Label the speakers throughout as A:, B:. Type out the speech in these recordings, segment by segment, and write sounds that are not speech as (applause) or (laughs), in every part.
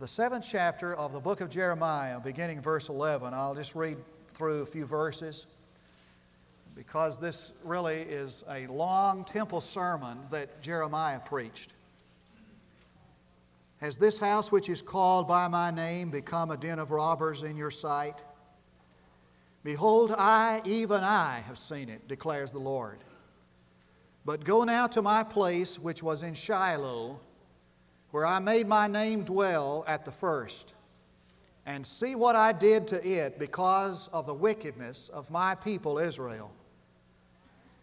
A: the seventh chapter of the book of Jeremiah, beginning verse 11. I'll just read through a few verses because this really is a long temple sermon that Jeremiah preached. Has this house which is called by my name become a den of robbers in your sight? Behold, I, even I, have seen it, declares the Lord. But go now to my place which was in Shiloh, where I made my name dwell at the first, and see what I did to it because of the wickedness of my people Israel.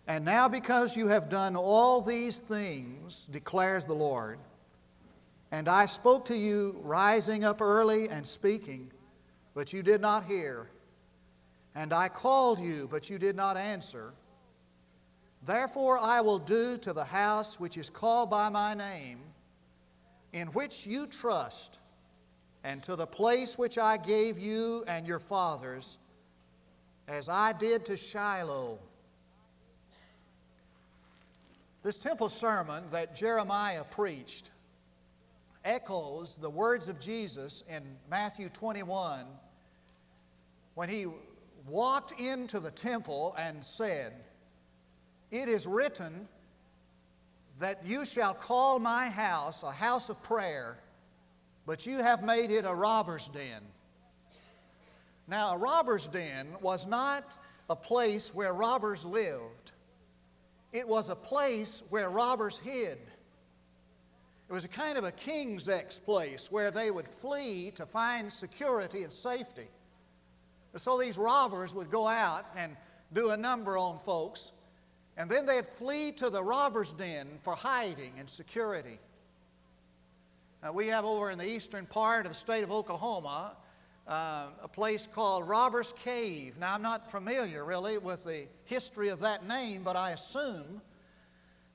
A: And now, because you have done all these things, declares the Lord, and I spoke to you rising up early and speaking, but you did not hear. And I called you, but you did not answer. Therefore, I will do to the house which is called by my name, in which you trust, and to the place which I gave you and your fathers, as I did to Shiloh. This temple sermon that Jeremiah preached echoes the words of Jesus in Matthew 21 when he walked into the temple and said, It is written that you shall call my house a house of prayer, but you have made it a robber's den. Now, a robber's den was not a place where robbers lived, it was a place where robbers hid. It was a kind of a king's X place where they would flee to find security and safety. So these robbers would go out and do a number on folks, and then they'd flee to the robber's den for hiding and security. Now, we have over in the eastern part of the state of Oklahoma uh, a place called Robber's Cave. Now, I'm not familiar really with the history of that name, but I assume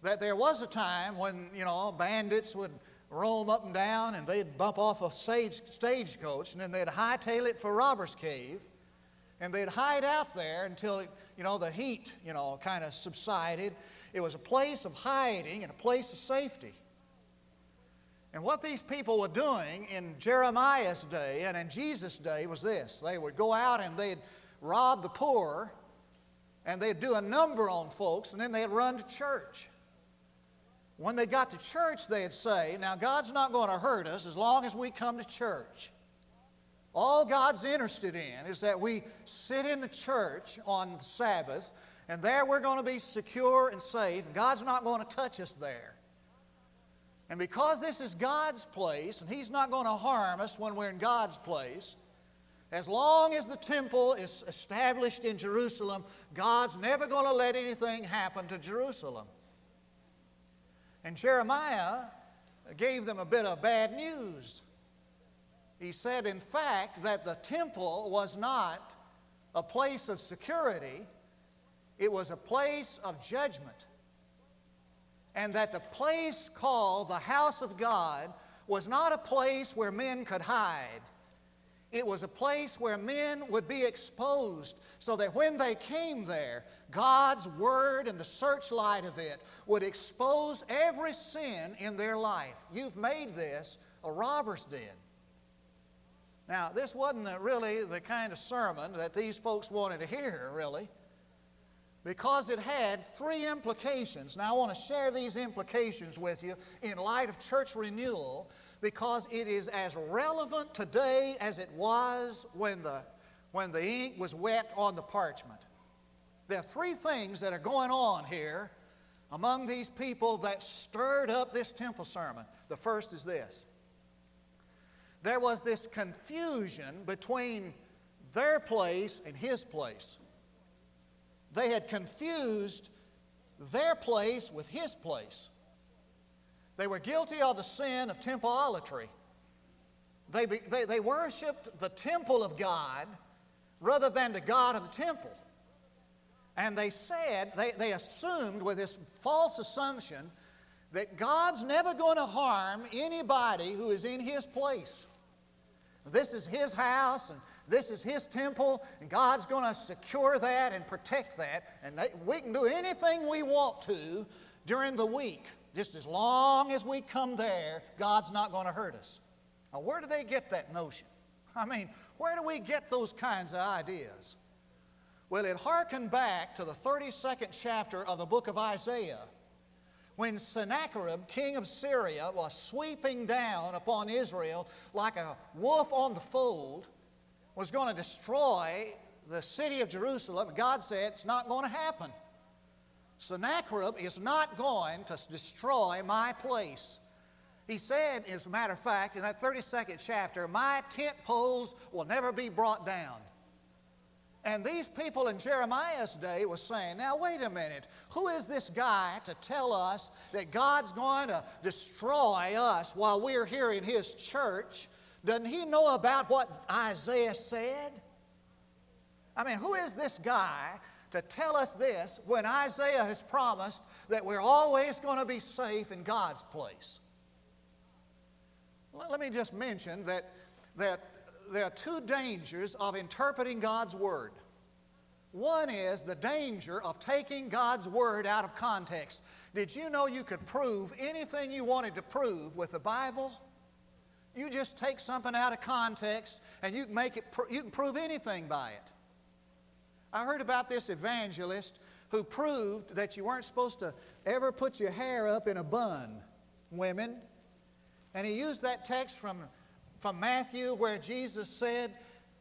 A: that there was a time when, you know, bandits would roam up and down and they'd bump off a stage, stagecoach and then they'd hightail it for Robber's Cave and they'd hide out there until, you know, the heat, you know, kind of subsided. It was a place of hiding and a place of safety. And what these people were doing in Jeremiah's day and in Jesus' day was this they would go out and they'd rob the poor and they'd do a number on folks and then they'd run to church. When they got to church, they'd say, Now, God's not going to hurt us as long as we come to church. All God's interested in is that we sit in the church on Sabbath, and there we're going to be secure and safe. God's not going to touch us there. And because this is God's place, and He's not going to harm us when we're in God's place, as long as the temple is established in Jerusalem, God's never going to let anything happen to Jerusalem. And Jeremiah gave them a bit of bad news. He said, in fact, that the temple was not a place of security, it was a place of judgment. And that the place called the house of God was not a place where men could hide. It was a place where men would be exposed so that when they came there, God's Word and the searchlight of it would expose every sin in their life. You've made this a robber's den. Now, this wasn't really the kind of sermon that these folks wanted to hear, really, because it had three implications. Now, I want to share these implications with you in light of church renewal because it is as relevant today as it was when the, when the ink was wet on the parchment. There are three things that are going on here among these people that stirred up this temple sermon. The first is this there was this confusion between their place and his place. They had confused their place with his place. They were guilty of the sin of templeolatry. They, they, they worshiped the temple of God rather than the God of the temple. And they said, they, they assumed with this false assumption that God's never going to harm anybody who is in His place. This is His house and this is His temple, and God's going to secure that and protect that. And we can do anything we want to during the week. Just as long as we come there, God's not going to hurt us. Now, where do they get that notion? I mean, where do we get those kinds of ideas? Well, it harkened back to the 32nd chapter of the book of Isaiah when Sennacherib, king of Syria, was sweeping down upon Israel like a wolf on the fold, was going to destroy the city of Jerusalem. God said, It's not going to happen. Sennacherib is not going to destroy my place. He said, as a matter of fact, in that 32nd chapter, my tent poles will never be brought down. And these people in Jeremiah's day were saying, now wait a minute, who is this guy to tell us that God's going to destroy us while we're here in his church? Doesn't he know about what Isaiah said? I mean, who is this guy to tell us this when Isaiah has promised that we're always going to be safe in God's place? Let me just mention that, that there are two dangers of interpreting God's Word. One is the danger of taking God's Word out of context. Did you know you could prove anything you wanted to prove with the Bible? You just take something out of context and you can, make it, you can prove anything by it. I heard about this evangelist who proved that you weren't supposed to ever put your hair up in a bun, women. And he used that text from from Matthew where Jesus said,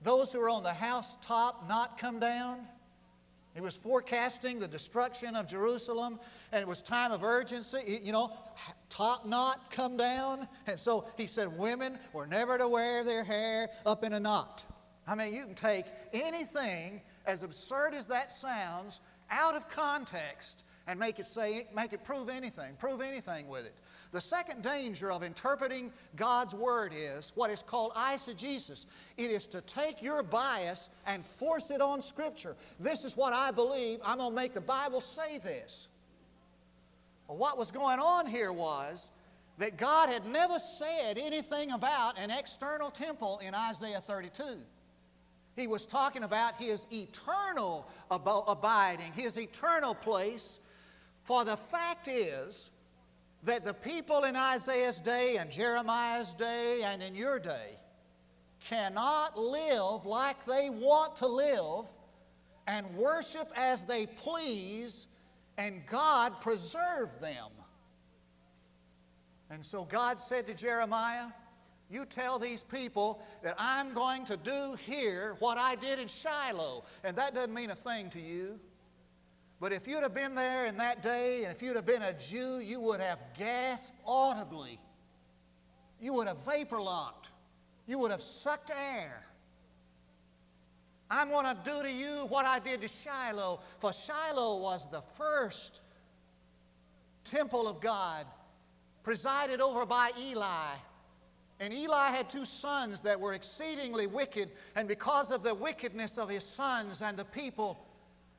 A: Those who are on the housetop not come down. He was forecasting the destruction of Jerusalem, and it was time of urgency. You know, top knot come down. And so he said, Women were never to wear their hair up in a knot. I mean, you can take anything, as absurd as that sounds, out of context and make it say, make it prove anything, prove anything with it. The second danger of interpreting God's Word is what is called eisegesis. It is to take your bias and force it on Scripture. This is what I believe. I'm going to make the Bible say this. Well, what was going on here was that God had never said anything about an external temple in Isaiah 32. He was talking about His eternal abiding, His eternal place for the fact is that the people in Isaiah's day and Jeremiah's day and in your day cannot live like they want to live and worship as they please, and God preserve them. And so God said to Jeremiah, You tell these people that I'm going to do here what I did in Shiloh. And that doesn't mean a thing to you. But if you'd have been there in that day, and if you'd have been a Jew, you would have gasped audibly. You would have vapor locked. You would have sucked air. I'm going to do to you what I did to Shiloh, for Shiloh was the first temple of God presided over by Eli. And Eli had two sons that were exceedingly wicked, and because of the wickedness of his sons and the people,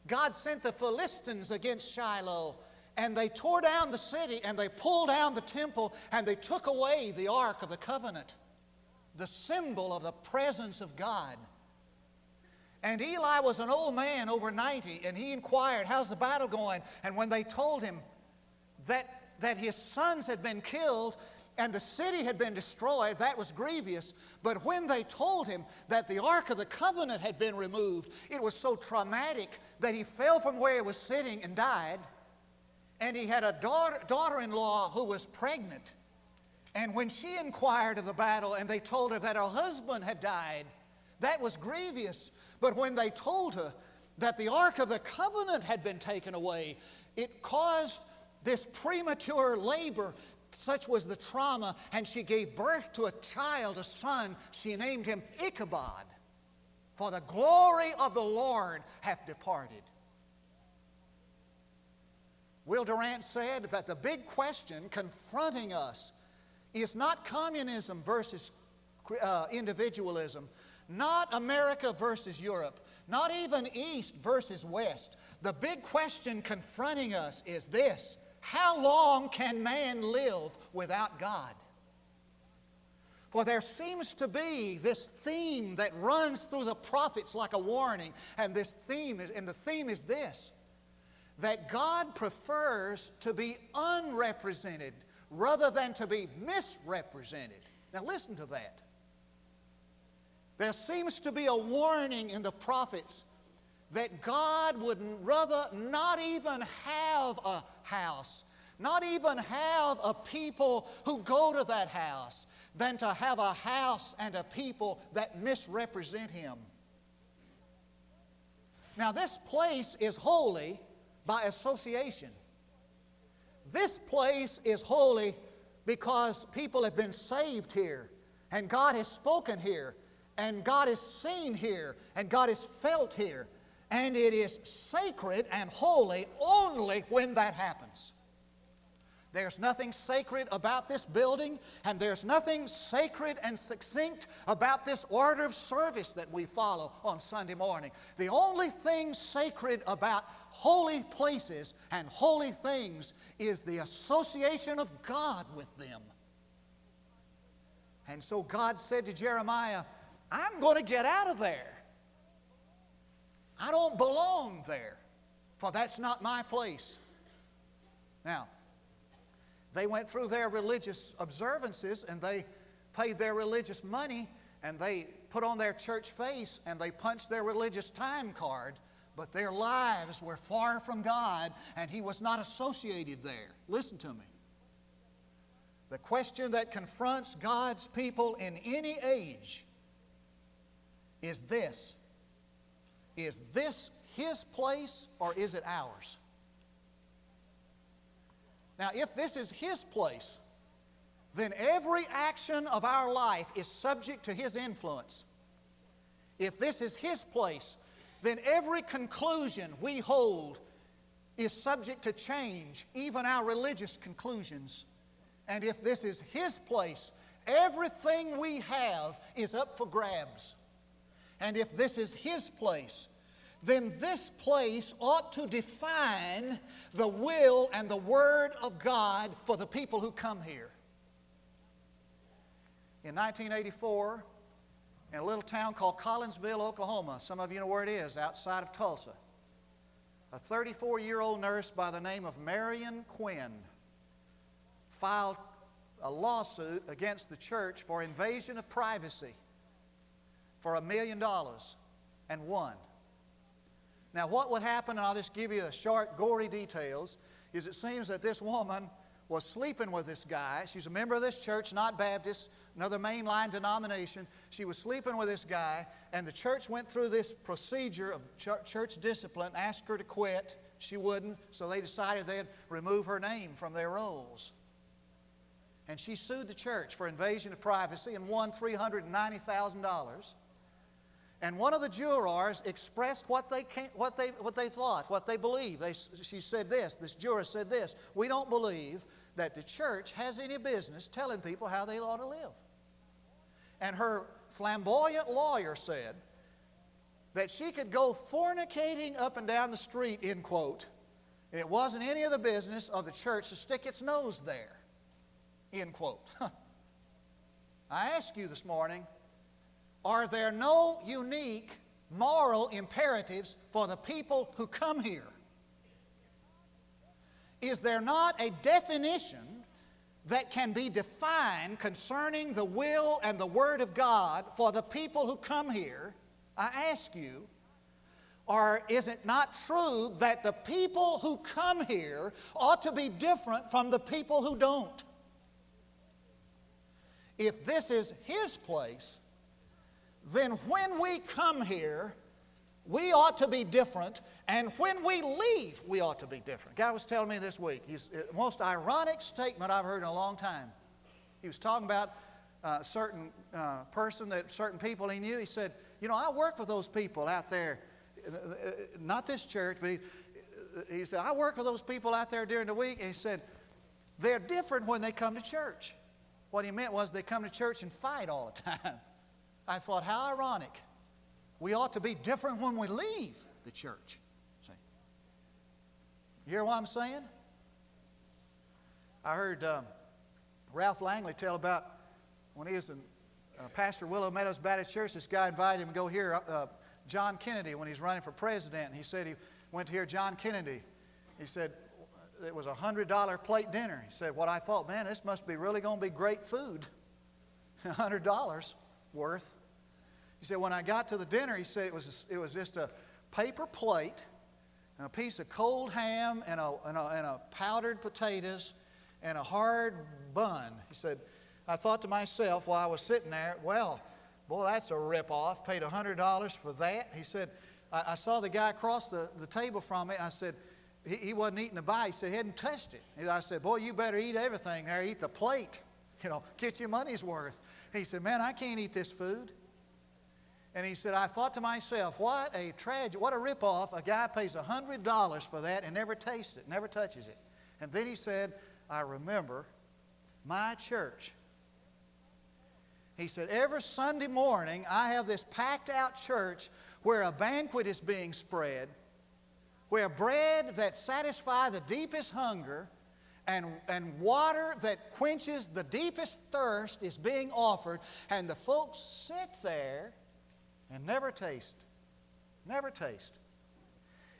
A: God sent the Philistines against Shiloh, and they tore down the city, and they pulled down the temple, and they took away the Ark of the Covenant, the symbol of the presence of God. And Eli was an old man, over 90, and he inquired, How's the battle going? And when they told him that, that his sons had been killed, and the city had been destroyed, that was grievous. But when they told him that the Ark of the Covenant had been removed, it was so traumatic that he fell from where he was sitting and died. And he had a daughter in law who was pregnant. And when she inquired of the battle and they told her that her husband had died, that was grievous. But when they told her that the Ark of the Covenant had been taken away, it caused this premature labor such was the trauma, and she gave birth to a child, a son. She named him Ichabod, for the glory of the Lord hath departed. Will Durant said that the big question confronting us is not communism versus uh, individualism, not America versus Europe, not even East versus West. The big question confronting us is this how long can man live without God? For there seems to be this theme that runs through the prophets like a warning, and this theme is, and the theme is this that God prefers to be unrepresented rather than to be misrepresented. Now, listen to that. There seems to be a warning in the prophets that God would rather not even have a house, not even have a people who go to that house, than to have a house and a people that misrepresent Him. Now, this place is holy by association. This place is holy because people have been saved here, and God has spoken here, and God is seen here, and God is felt here. And it is sacred and holy only when that happens. There's nothing sacred about this building, and there's nothing sacred and succinct about this order of service that we follow on Sunday morning. The only thing sacred about holy places and holy things is the association of God with them. And so God said to Jeremiah, I'm going to get out of there. I don't belong there, for that's not my place. Now, they went through their religious observances and they paid their religious money and they put on their church face and they punched their religious time card, but their lives were far from God and He was not associated there. Listen to me. The question that confronts God's people in any age is this Is this His place or is it ours? Now, if this is His place, then every action of our life is subject to His influence. If this is His place, then every conclusion we hold is subject to change, even our religious conclusions. And if this is His place, everything we have is up for grabs. And if this is His place, then this place ought to define the will and the Word of God for the people who come here. In 1984, in a little town called Collinsville, Oklahoma, some of you know where it is, outside of Tulsa, a 34 year old nurse by the name of Marian Guinn filed a lawsuit against the church for invasion of privacy for a million dollars and won. Now, what would happen, and I'll just give you the short, gory details, is it seems that this woman was sleeping with this guy. She's a member of this church, not Baptist, another mainline denomination. She was sleeping with this guy, and the church went through this procedure of church discipline, asked her to quit. She wouldn't, so they decided they'd remove her name from their rolls. And she sued the church for invasion of privacy and won $390,000. And one of the jurors expressed what they, what they, what they thought, what they believed. They, she said this, this juror said this We don't believe that the church has any business telling people how they ought to live. And her flamboyant lawyer said that she could go fornicating up and down the street, end quote, and it wasn't any of the business of the church to stick its nose there, end quote. (laughs) I ask you this morning, are there no unique moral imperatives for the people who come here? Is there not a definition that can be defined concerning the will and the Word of God for the people who come here? I ask you, or is it not true that the people who come here ought to be different from the people who don't? If this is His place, then when we come here, we ought to be different, and when we leave, we ought to be different. guy was telling me this week, he's the uh, most ironic statement I've heard in a long time. He was talking about a uh, certain uh, person that certain people he knew. He said, You know, I work with those people out there, not this church, but he, he said, I work with those people out there during the week. And he said, They're different when they come to church. What he meant was they come to church and fight all the (laughs) time. I thought, how ironic. We ought to be different when we leave the church. See? You hear what I'm saying? I heard um, Ralph Langley tell about when he was in uh, Pastor Willow Meadows Baptist Church, this guy invited him to go hear uh, John Kennedy when he's running for president. He said he went to hear John Kennedy. He said it was a $100 plate dinner. He said, What I thought, man, this must be really going to be great food. (laughs) $100 worth. He said, when I got to the dinner, he said it was, it was just a paper plate and a piece of cold ham and a, and, a, and a powdered potatoes and a hard bun. He said, I thought to myself while I was sitting there, well, boy, that's a ripoff. Paid $100 for that. He said, I, I saw the guy across the, the table from me. I said, he, he wasn't eating a bite. He said, he hadn't touched it. I said, boy, you better eat everything there. Eat the plate. You know, get your money's worth. He said, man, I can't eat this food. And he said, I thought to myself, what a tragedy, what a ripoff. A guy pays $100 for that and never tastes it, never touches it. And then he said, I remember my church. He said, every Sunday morning I have this packed out church where a banquet is being spread, where bread that satisfies the deepest hunger and, and water that quenches the deepest thirst is being offered, and the folks sit there and never taste. Never taste.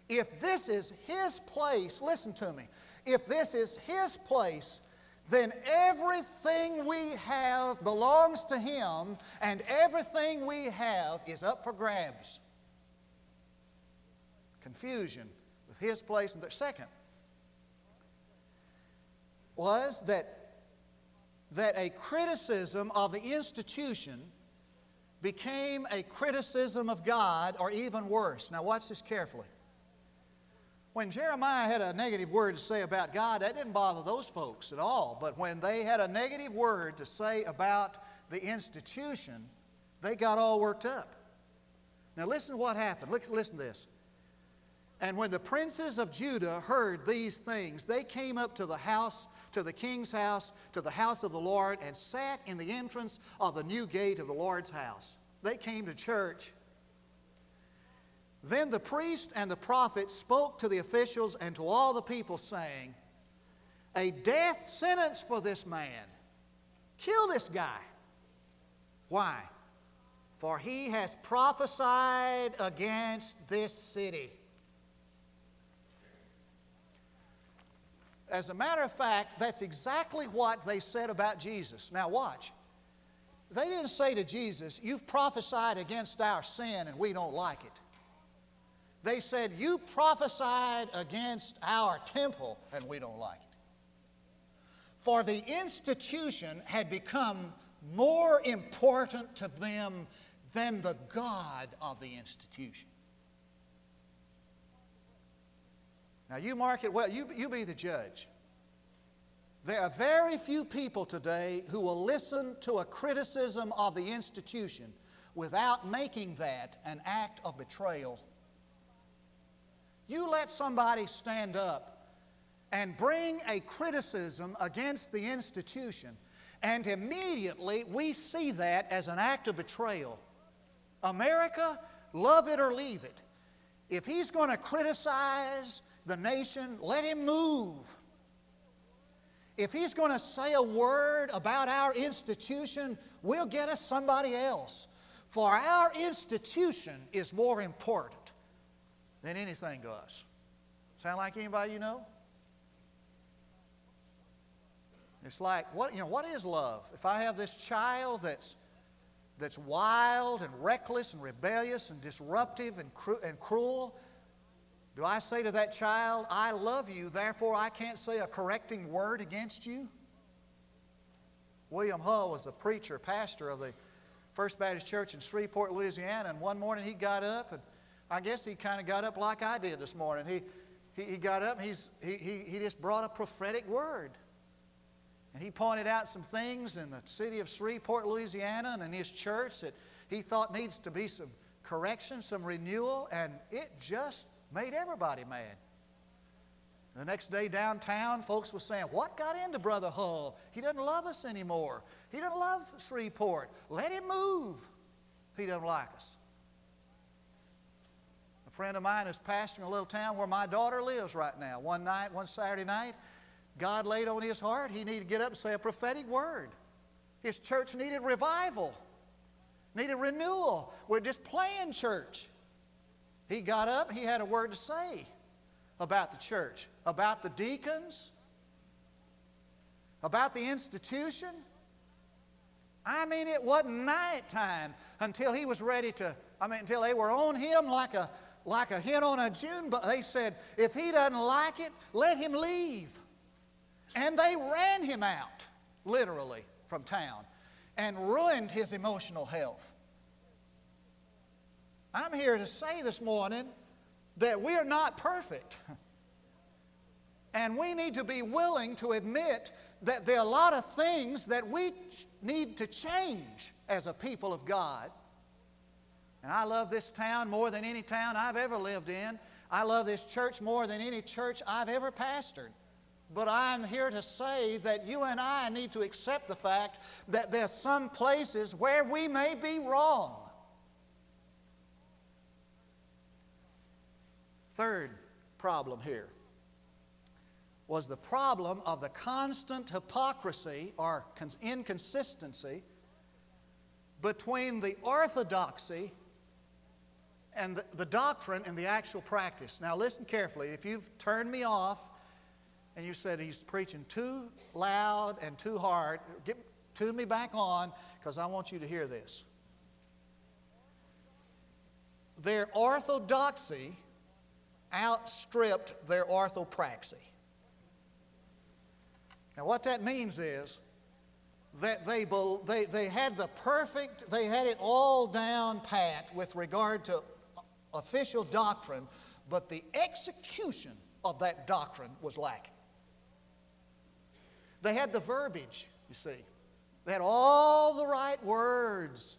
A: If this is His place, listen to me. If this is His place, then everything we have belongs to Him, and everything we have is up for grabs. Confusion with His place. And the second was that, that a criticism of the institution became a criticism of God, or even worse. Now, watch this carefully. When Jeremiah had a negative word to say about God, that didn't bother those folks at all. But when they had a negative word to say about the institution, they got all worked up. Now, listen to what happened. Look, listen to this. And when the princes of Judah heard these things, they came up to the house, to the king's house, to the house of the Lord, and sat in the entrance of the new gate of the Lord's house. They came to church. Then the priest and the prophet spoke to the officials and to all the people, saying, A death sentence for this man. Kill this guy. Why? For he has prophesied against this city. As a matter of fact, that's exactly what they said about Jesus. Now, watch. They didn't say to Jesus, You've prophesied against our sin and we don't like it. They said, You prophesied against our temple and we don't like it. For the institution had become more important to them than the God of the institution. Now, you mark it well, you, you be the judge. There are very few people today who will listen to a criticism of the institution without making that an act of betrayal. You let somebody stand up and bring a criticism against the institution, and immediately we see that as an act of betrayal. America, love it or leave it. If he's going to criticize the nation, let him move. If he's going to say a word about our institution, we'll get us somebody else. For our institution is more important than anything to us. Sound like anybody you know? It's like, what, you know, what is love? If I have this child that's, that's wild and reckless and rebellious and disruptive and, cru- and cruel, do I say to that child, I love you, therefore I can't say a correcting word against you? William Hull was a preacher, pastor of the First Baptist Church in Shreveport, Louisiana, and one morning he got up, and I guess he kind of got up like I did this morning. He, he, he got up he's, he, he, he just brought a prophetic word. And he pointed out some things in the city of Shreveport, Louisiana, and in his church that he thought needs to be some correction, some renewal, and it just Made everybody mad. The next day downtown, folks were saying, What got into Brother Hull? He doesn't love us anymore. He doesn't love Shreveport. Let him move. He doesn't like us. A friend of mine is pastoring a little town where my daughter lives right now. One night, one Saturday night, God laid on his heart he needed to get up and say a prophetic word. His church needed revival, needed renewal. We're just playing church. He got up, he had a word to say about the church, about the deacons, about the institution. I mean, it wasn't nighttime until he was ready to, I mean, until they were on him like a, like a hen on a June, but they said, if he doesn't like it, let him leave. And they ran him out, literally, from town and ruined his emotional health. I'm here to say this morning that we are not perfect. (laughs) And we need to be willing to admit that there are a lot of things that we need to change as a people of God. And I love this town more than any town I've ever lived in. I love this church more than any church I've ever pastored. But I'm here to say that you and I need to accept the fact that there's some places where we may be wrong. Third problem here was the problem of the constant hypocrisy or inconsistency between the orthodoxy and the, the, doctrine and the actual practice. Now, listen carefully. If you've turned me off and you said he's preaching too loud and too hard, get, tune me back on because I want you to hear this. Their orthodoxy outstripped their orthopraxy. Now, what that means is that they, they, they had the perfect, they had it all down pat with regard to official doctrine, but the execution of that doctrine was lacking. They had the verbiage, you see. They had all the right words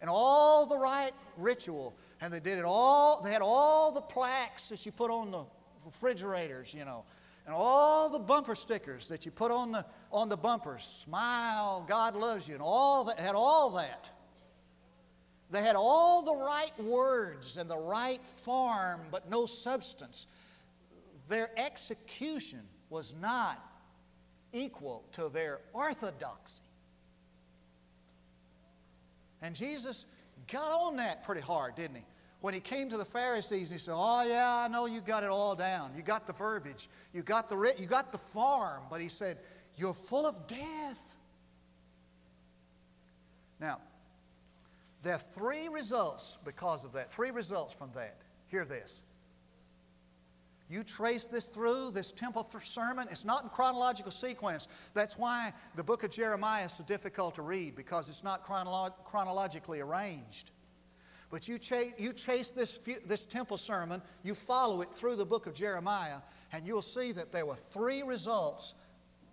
A: and all the right ritual, and they did it all, they had all the plaques that you put on the refrigerators, you know, and all the bumper stickers that you put on the, on the bumpers. Smile, God loves you, and all that, had all that. They had all the right words and the right form, but no substance. Their execution was not equal to their orthodoxy. And Jesus got on that pretty hard, didn't he? When he came to the Pharisees, he said, Oh, yeah, I know you got it all down. You got the verbiage, you got the, you got the farm. But he said, You're full of death. Now, there are three results because of that. Three results from that. Hear this. You trace this through, this temple sermon, it's not in chronological sequence. That's why the book of Jeremiah is so difficult to read because it's not chronolo- chronologically arranged. But you chase, you chase this, this temple sermon, you follow it through the book of Jeremiah, and you'll see that there were three results,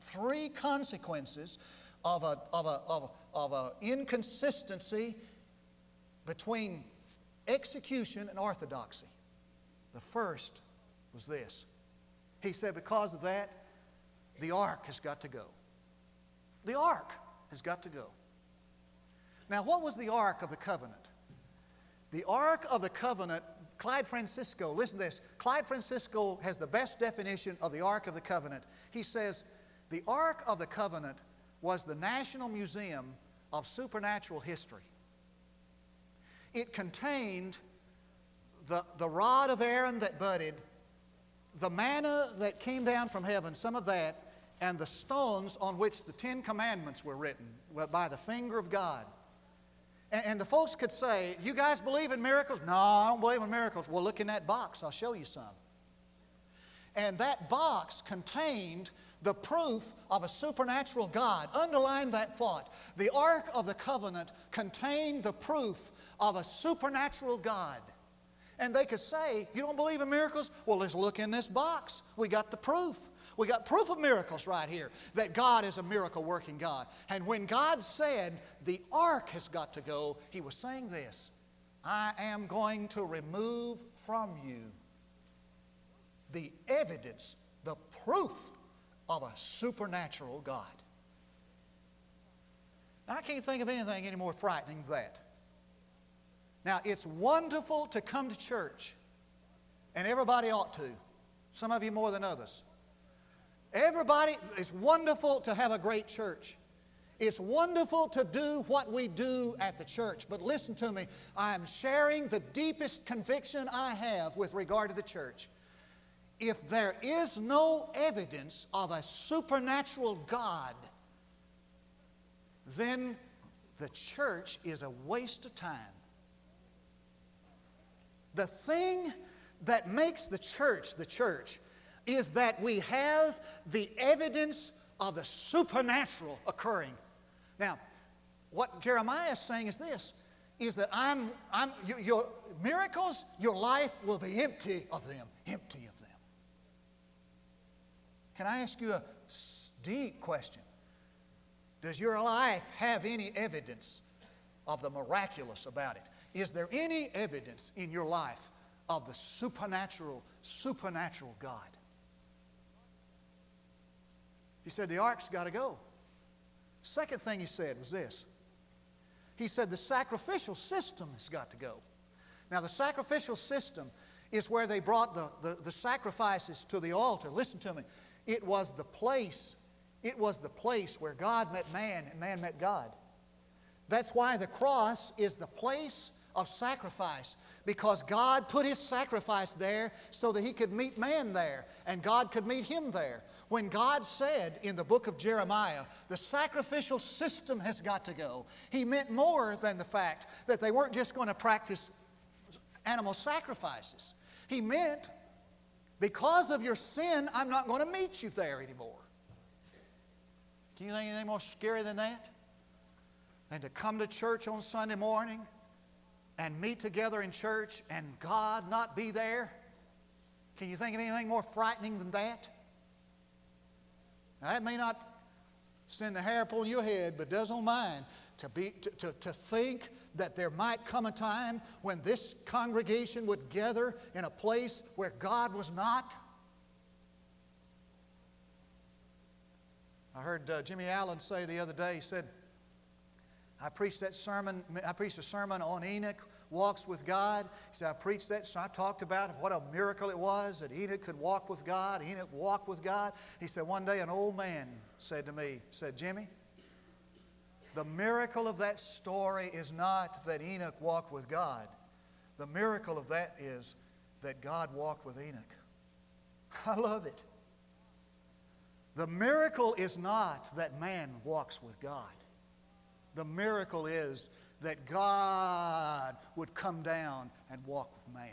A: three consequences of an of a, of a, of a inconsistency between execution and orthodoxy. The first was this. He said, because of that, the ark has got to go. The ark has got to go. Now, what was the ark of the covenant? The Ark of the Covenant, Clyde Francisco, listen to this. Clyde Francisco has the best definition of the Ark of the Covenant. He says, The Ark of the Covenant was the National Museum of Supernatural History. It contained the, the rod of Aaron that budded, the manna that came down from heaven, some of that, and the stones on which the Ten Commandments were written by the finger of God. And, and the folks could say, You guys believe in miracles? No, I don't believe in miracles. Well, look in that box, I'll show you some. And that box contained the proof of a supernatural God. Underline that thought. The Ark of the Covenant contained the proof of a supernatural God. And they could say, You don't believe in miracles? Well, let's look in this box. We got the proof. We got proof of miracles right here that God is a miracle working God. And when God said the ark has got to go, He was saying this I am going to remove from you the evidence, the proof of a supernatural God. Now, I can't think of anything any more frightening than that. Now, it's wonderful to come to church, and everybody ought to. Some of you more than others. Everybody, it's wonderful to have a great church. It's wonderful to do what we do at the church. But listen to me, I am sharing the deepest conviction I have with regard to the church. If there is no evidence of a supernatural God, then the church is a waste of time. The thing that makes the church the church is that we have the evidence of the supernatural occurring. Now, what Jeremiah is saying is this is that I'm, I'm you, your miracles, your life will be empty of them, empty of them. Can I ask you a deep question? Does your life have any evidence of the miraculous about it? Is there any evidence in your life of the supernatural, supernatural God? He said, The ark's got to go. Second thing he said was this He said, The sacrificial system has got to go. Now, the sacrificial system is where they brought the, the, the sacrifices to the altar. Listen to me. It was the place, it was the place where God met man and man met God. That's why the cross is the place of sacrifice because God put His sacrifice there so that He could meet man there and God could meet him there. When God said in the book of Jeremiah, the sacrificial system has got to go, He meant more than the fact that they weren't just going to practice animal sacrifices. He meant, because of your sin, I'm not going to meet you there anymore. Can you think anything more scary than that? Than to come to church on Sunday morning and meet together in church and God not be there? Can you think of anything more frightening than that? Now, that may not send a hair upon your head, but does on mine to, be, to, to, to think that there might come a time when this congregation would gather in a place where God was not. I heard uh, Jimmy Allen say the other day, he said, I preached that sermon, I preached a sermon on Enoch walks with God. He said, I preached that, so I talked about what a miracle it was that Enoch could walk with God. Enoch walked with God. He said, one day an old man said to me, said, Jimmy, the miracle of that story is not that Enoch walked with God. The miracle of that is that God walked with Enoch. (laughs) I love it. The miracle is not that man walks with God. The miracle is that God would come down and walk with man.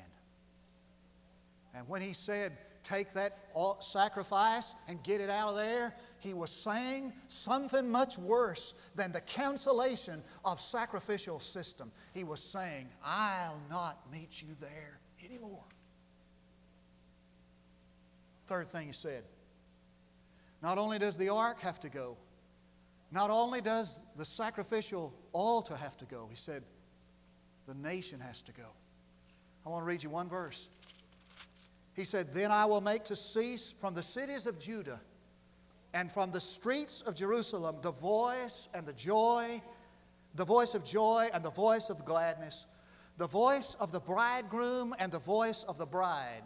A: And when he said, Take that sacrifice and get it out of there, he was saying something much worse than the cancellation of sacrificial system. He was saying, I'll not meet you there anymore. Third thing he said, not only does the ark have to go, not only does the sacrificial altar have to go, he said, the nation has to go. I want to read you one verse. He said, Then I will make to cease from the cities of Judah and from the streets of Jerusalem the voice and the joy, the voice of joy and the voice of gladness, the voice of the bridegroom and the voice of the bride.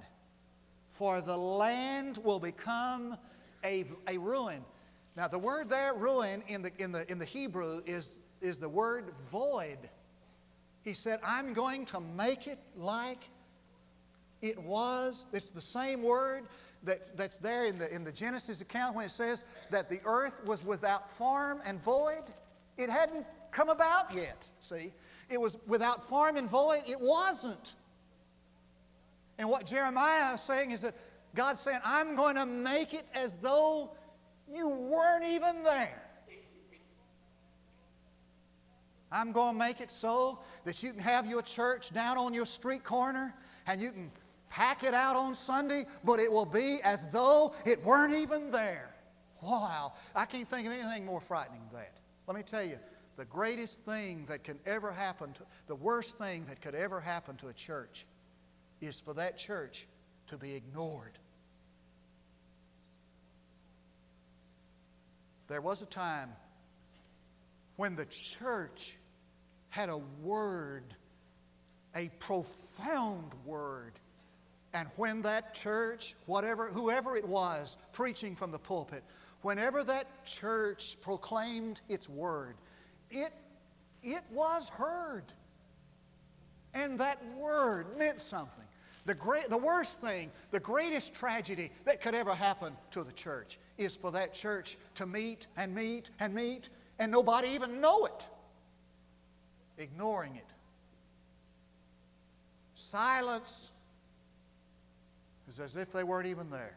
A: For the land will become a, a ruin now, the word there, ruin, in the, in the, in the Hebrew is, is the word void. He said, I'm going to make it like it was. It's the same word that, that's there in the, in the Genesis account when it says that the earth was without form and void. It hadn't come about yet, see? It was without form and void. It wasn't. And what Jeremiah is saying is that God's saying, I'm going to make it as though you weren't even there. I'm going to make it so that you can have your church down on your street corner and you can pack it out on Sunday, but it will be as though it weren't even there. Wow, I can't think of anything more frightening than that. Let me tell you, the greatest thing that can ever happen, to, the worst thing that could ever happen to a church is for that church to be ignored. There was a time when the church had a word, a profound word. And when that church, whatever, whoever it was preaching from the pulpit, whenever that church proclaimed its word, it, it was heard. And that word meant something. The, great, the worst thing, the greatest tragedy that could ever happen to the church is for that church to meet and meet and meet and nobody even know it. ignoring it. Silence is as if they weren't even there.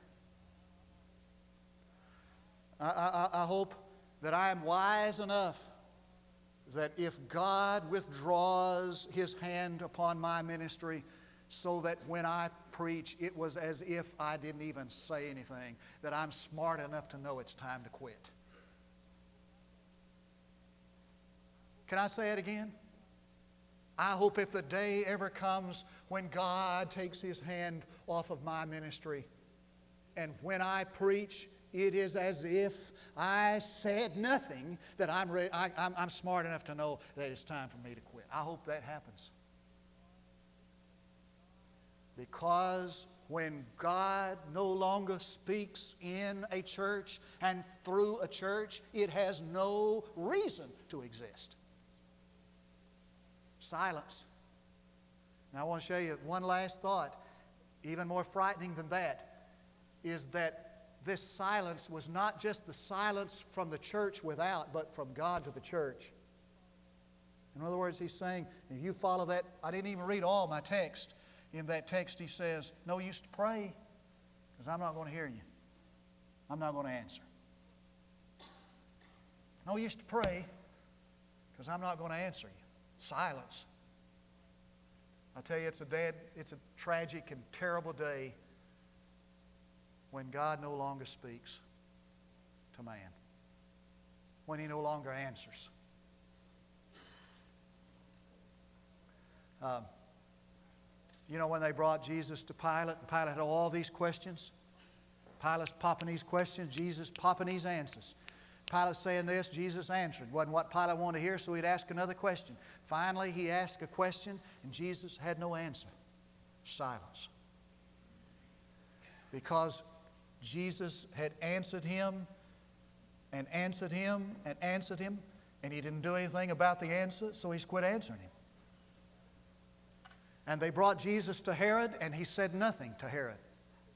A: I, I, I hope that I am wise enough that if God withdraws His hand upon my ministry, so that when I preach, it was as if I didn't even say anything, that I'm smart enough to know it's time to quit. Can I say it again? I hope if the day ever comes when God takes His hand off of my ministry, and when I preach, it is as if I said nothing that I'm, re- I, I'm smart enough to know that it's time for me to quit. I hope that happens. Because when God no longer speaks in a church and through a church, it has no reason to exist. Silence. Now, I want to show you one last thought, even more frightening than that, is that this silence was not just the silence from the church without, but from God to the church. In other words, he's saying, if you follow that, I didn't even read all my text. In that text, he says, No use to pray because I'm not going to hear you. I'm not going to answer. No use to pray because I'm not going to answer you. Silence. I tell you, it's a dead, it's a tragic and terrible day when God no longer speaks to man, when he no longer answers. Um, you know, when they brought Jesus to Pilate, and Pilate had all these questions. Pilate's popping these questions, Jesus popping these answers. Pilate saying this, Jesus answered. Wasn't what Pilate wanted to hear, so he'd ask another question. Finally, he asked a question, and Jesus had no answer. Silence. Because Jesus had answered him and answered him and answered him, and he didn't do anything about the answer, so he's quit answering him. And they brought Jesus to Herod, and he said nothing to Herod.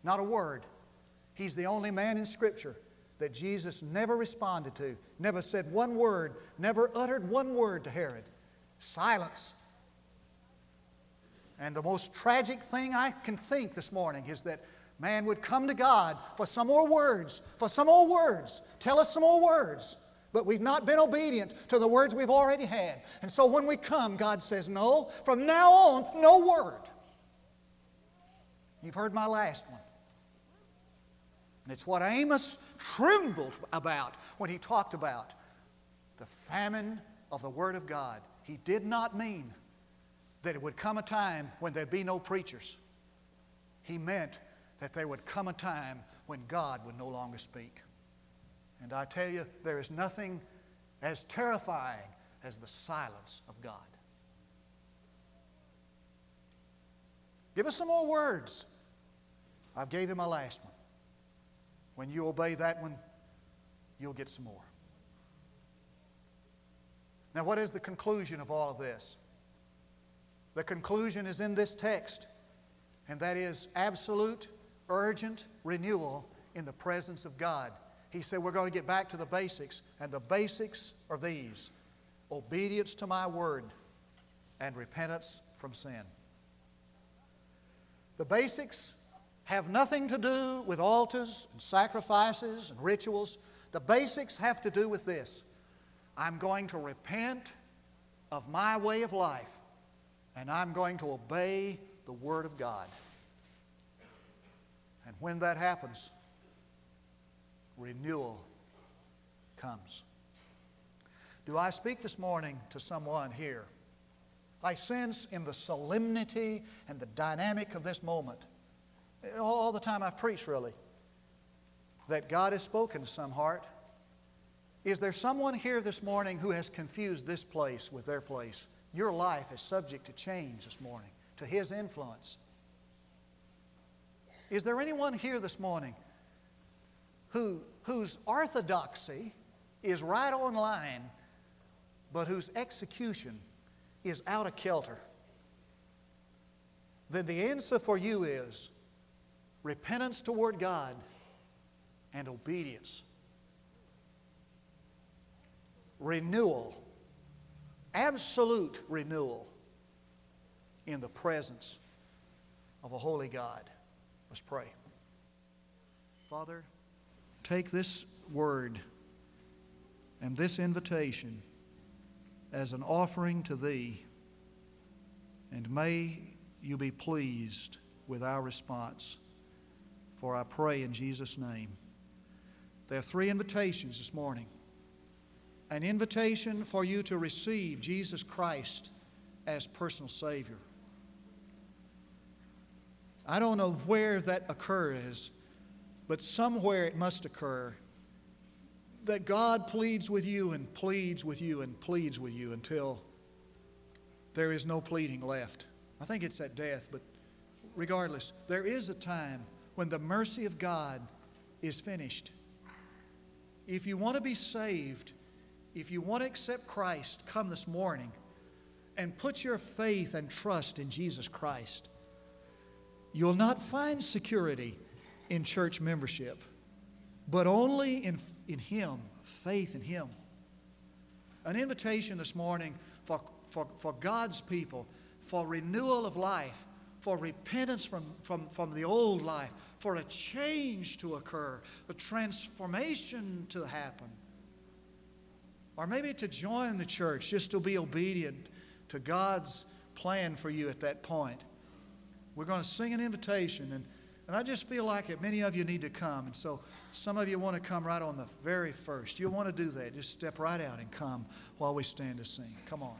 A: Not a word. He's the only man in Scripture that Jesus never responded to, never said one word, never uttered one word to Herod. Silence. And the most tragic thing I can think this morning is that man would come to God for some more words, for some more words, tell us some more words. But we've not been obedient to the words we've already had. And so when we come, God says, No, from now on, no word. You've heard my last one. And it's what Amos trembled about when he talked about the famine of the Word of God. He did not mean that it would come a time when there'd be no preachers. He meant that there would come a time when God would no longer speak. And I tell you, there is nothing as terrifying as the silence of God. Give us some more words. I've gave him my last one. When you obey that one, you'll get some more. Now, what is the conclusion of all of this? The conclusion is in this text, and that is absolute urgent renewal in the presence of God. He said, We're going to get back to the basics, and the basics are these obedience to my word and repentance from sin. The basics have nothing to do with altars and sacrifices and rituals. The basics have to do with this I'm going to repent of my way of life, and I'm going to obey the Word of God. And when that happens, renewal comes. Do I speak this morning to someone here? I sense in the solemnity and the dynamic of this moment, all the time I've preached really, that God has spoken to some heart. Is there someone here this morning who has confused this place with their place? Your life is subject to change this morning, to His influence. Is there anyone here this morning who, whose orthodoxy is right on line, but whose execution is out of kilter? Then the answer for you is repentance toward God and obedience. Renewal absolute renewal in the presence of a holy God. Let's pray. Father, take this word and this invitation as an offering to Thee, and may you be pleased with our response. For I pray in Jesus' name. There are three invitations this morning an invitation for you to receive Jesus Christ as personal Savior. I don't know where that occurs, but somewhere it must occur that God pleads with you and pleads with you and pleads with you until there is no pleading left. I think it's at death, but regardless, there is a time when the mercy of God is finished. If you want to be saved, if you want to accept Christ, come this morning and put your faith and trust in Jesus Christ. You'll not find security in church membership, but only in, in Him, faith in Him. An invitation this morning for, for, for God's people, for renewal of life, for repentance from, from, from the old life, for a change to occur, a transformation to happen. Or maybe to join the church, just to be obedient to God's plan for you at that point. We're going to sing an invitation, and, and I just feel like it. Many of you need to come. And so some of you want to come right on the very first. You'll want to do that. Just step right out and come while we stand to sing. Come on.